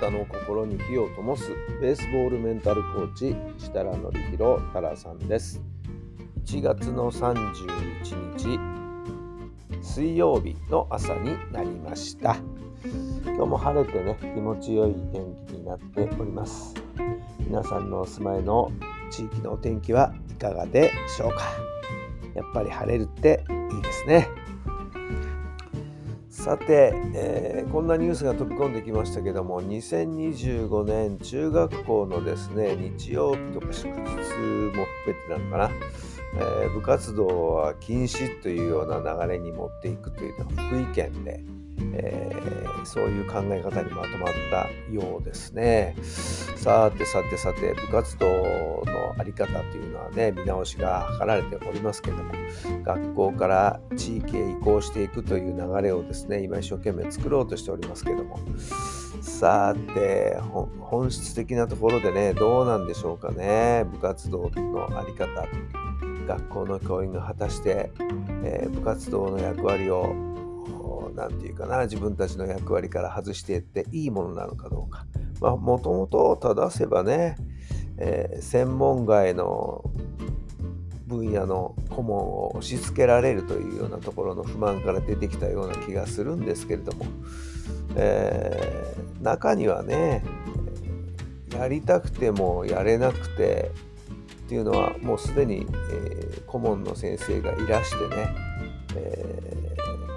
あなたの心に火を灯すベースボールメンタルコーチ設楽範弘太良さんです。1月の31日水曜日の朝になりました。今日も晴れてね気持ちよい天気になっております。皆さんのお住まいの地域のお天気はいかがでしょうか。やっぱり晴れるっていいですね。さて、えーこんなニュースが飛び込んできましたけども2025年中学校のですね日曜日とか祝日も含めてなのかな、えー部活動は禁止というような流れに持っていくというのは福井県で、えーそういう考え方にまとまったようですね。さてさてさて部活動のあり方というのはね見直しが図られておりますけども学校から地域へ移行していくという流れをですね今一生懸命作ろうとしておりますけどもさて本質的なところでねどうなんでしょうかね部活動のあり方学校の教員が果たして、えー部活動の役割を何て言うかな自分たちの役割から外していっていいものなのかどうか。まあもともと正せばね、えー専門外の分野の顧問を押し付けられるというようなところの不満から出てきたような気がするんですけれども、えー中にはねやりたくてもやれなくてっていうのはもうすでに、えー顧問の先生がいらしてね、え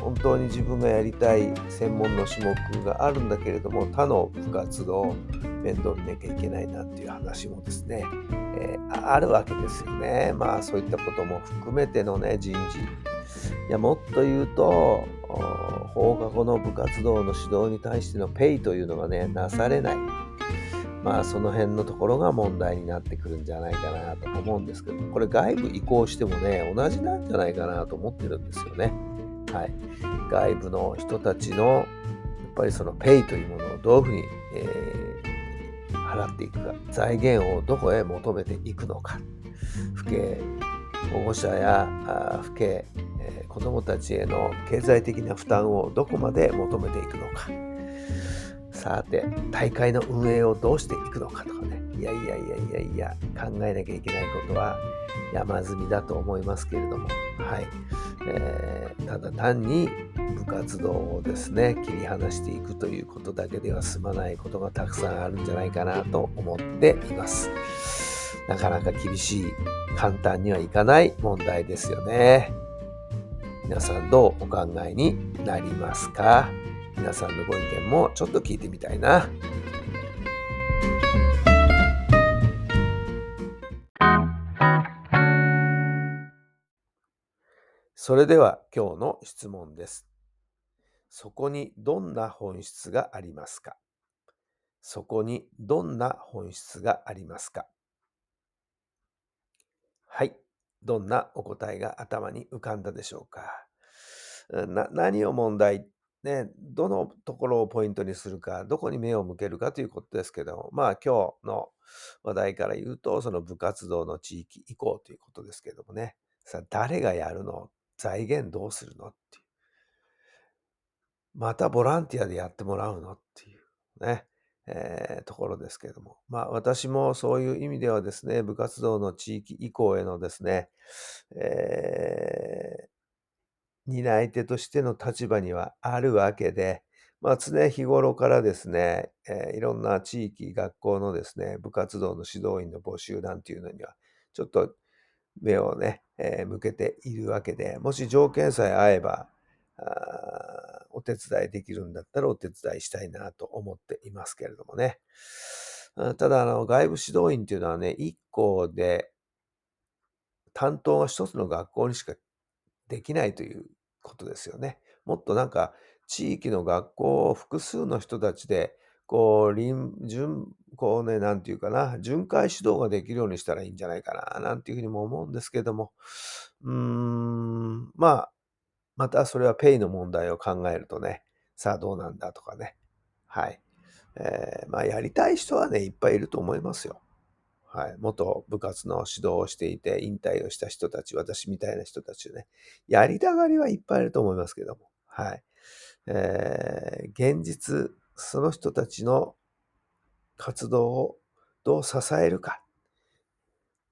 本当に自分がやりたい専門の種目があるんだけれども他の部活動面倒見なきゃいけないなっていう話もですね、えーあるわけですよね。まあそういったことも含めてのね人事。いやもっと言うと放課後の部活動の指導に対してのペイというのがねなされない。まあその辺のところが問題になってくるんじゃないかなと思うんですけどこれ外部移行してもね同じなんじゃないかなと思ってるんですよね。はい、外部の人たちのやっぱりそのペイというものをどういうふうに、えー払っていくか。財源をどこへ求めていくのか。父兄保護者や父兄、えー子どもたちへの経済的な負担をどこまで求めていくのか。さて大会の運営をどうしていくのかとかね。いやいやいやいやいや考えなきゃいけないことは山積みだと思いますけれども。はい、えーただ単に部活動をですね切り離していくということだけでは済まないことがたくさんあるんじゃないかなと思っています。なかなか厳しい簡単にはいかない問題ですよね。皆さんどうお考えになりますか？皆さんのご意見もちょっと聞いてみたいな。それでは今日の質問です。そこにどんな本質がありますか？そこにどんな本質がありますか？はい。どんなお答えが頭に浮かんだでしょうか？な何を問題、ね、どのところをポイントにするか、どこに目を向けるかということですけども、まあ今日の話題から言うと、その部活動の地域移行ということですけどもね、さあ誰がやるの？財源どうするの？っていう。またボランティアでやってもらうの？っていうね、えーところですけれども。まあ私もそういう意味ではですね、部活動の地域移行へのですね、えー担い手としての立場にはあるわけで、まあ常日頃からですね、えーいろんな地域、学校のですね、部活動の指導員の募集なんていうのには、ちょっと目をね、えー向けているわけで、もし条件さえ合えば、あお手伝いできるんだったらお手伝いしたいなと思っていますけれどもね。ただ、あの、外部指導員っていうのはね、1校で担当が1つの学校にしかできないということですよね。もっとなんか、地域の学校を複数の人たちでこう、臨、順、こうね、なんていうかな、巡回指導ができるようにしたらいいんじゃないかな、なんていうふうにも思うんですけども、うーん、まあ、またそれはペイの問題を考えるとね、さあどうなんだとかね。はい。えーまあ、やりたい人はね、いっぱいいると思いますよ。はい。元部活の指導をしていて、引退をした人たち、私みたいな人たちね、やりたがりはいっぱいいると思いますけども、はい。えー現実、その人たちの活動をどう支えるか、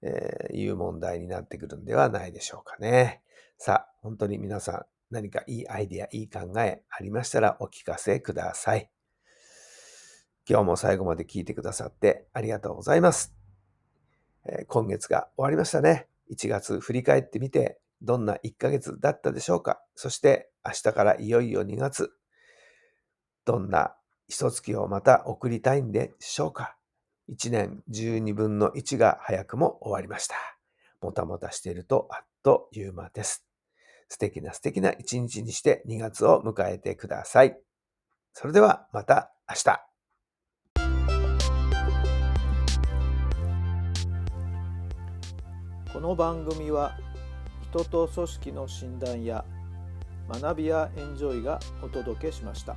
えーいう問題になってくるんではないでしょうかね。さあ、本当に皆さん、何かいいアイディア、いい考えありましたらお聞かせください。今日も最後まで聞いてくださってありがとうございます。えー今月が終わりましたね。1月振り返ってみて、どんな1ヶ月だったでしょうかそして明日からいよいよ2月、どんな一月をまた送りたいんでしょうか ?1 年12分の1が早くも終わりました。もたもたしているとあっという間です。素敵な素敵な一日にして2月を迎えてください。それではまた明日。この番組は人と組織の診断や学びやエンジョイがお届けしました。